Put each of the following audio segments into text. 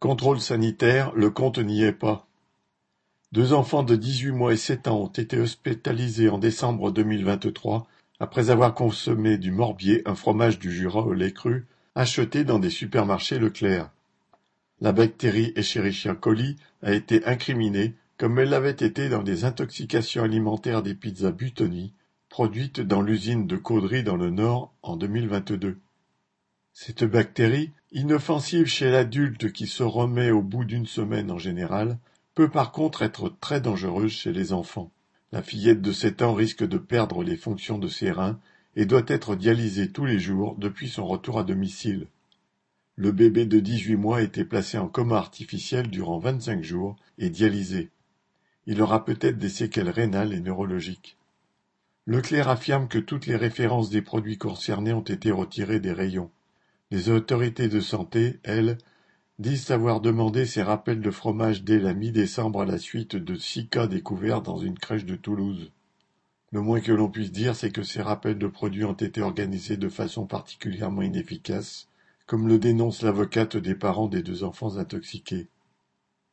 Contrôle sanitaire, le compte n'y est pas. Deux enfants de dix-huit mois et sept ans ont été hospitalisés en décembre 2023 après avoir consommé du morbier, un fromage du Jura au lait cru, acheté dans des supermarchés Leclerc. La bactérie Escherichia coli a été incriminée comme elle l'avait été dans des intoxications alimentaires des pizzas Butoni, produites dans l'usine de Caudry dans le Nord en 2022. Cette bactérie, inoffensive chez l'adulte qui se remet au bout d'une semaine en général, peut par contre être très dangereuse chez les enfants. La fillette de sept ans risque de perdre les fonctions de ses reins et doit être dialysée tous les jours depuis son retour à domicile. Le bébé de dix-huit mois a été placé en coma artificiel durant vingt-cinq jours et dialysé. Il aura peut-être des séquelles rénales et neurologiques. Leclerc affirme que toutes les références des produits concernés ont été retirées des rayons. Les autorités de santé, elles, disent avoir demandé ces rappels de fromage dès la mi-décembre à la suite de six cas découverts dans une crèche de Toulouse. Le moins que l'on puisse dire, c'est que ces rappels de produits ont été organisés de façon particulièrement inefficace, comme le dénonce l'avocate des parents des deux enfants intoxiqués.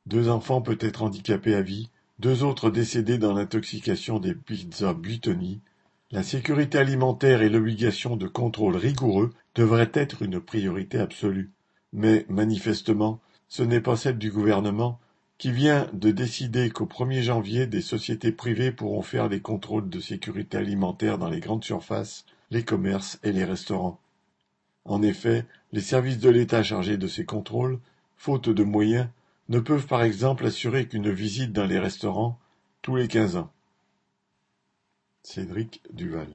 Deux enfants peut-être handicapés à vie, deux autres décédés dans l'intoxication des pizzas Butoni, la sécurité alimentaire et l'obligation de contrôle rigoureux devraient être une priorité absolue. Mais, manifestement, ce n'est pas celle du gouvernement, qui vient de décider qu'au 1er janvier, des sociétés privées pourront faire les contrôles de sécurité alimentaire dans les grandes surfaces, les commerces et les restaurants. En effet, les services de l'État chargés de ces contrôles, faute de moyens, ne peuvent par exemple assurer qu'une visite dans les restaurants tous les quinze ans. Cédric Duval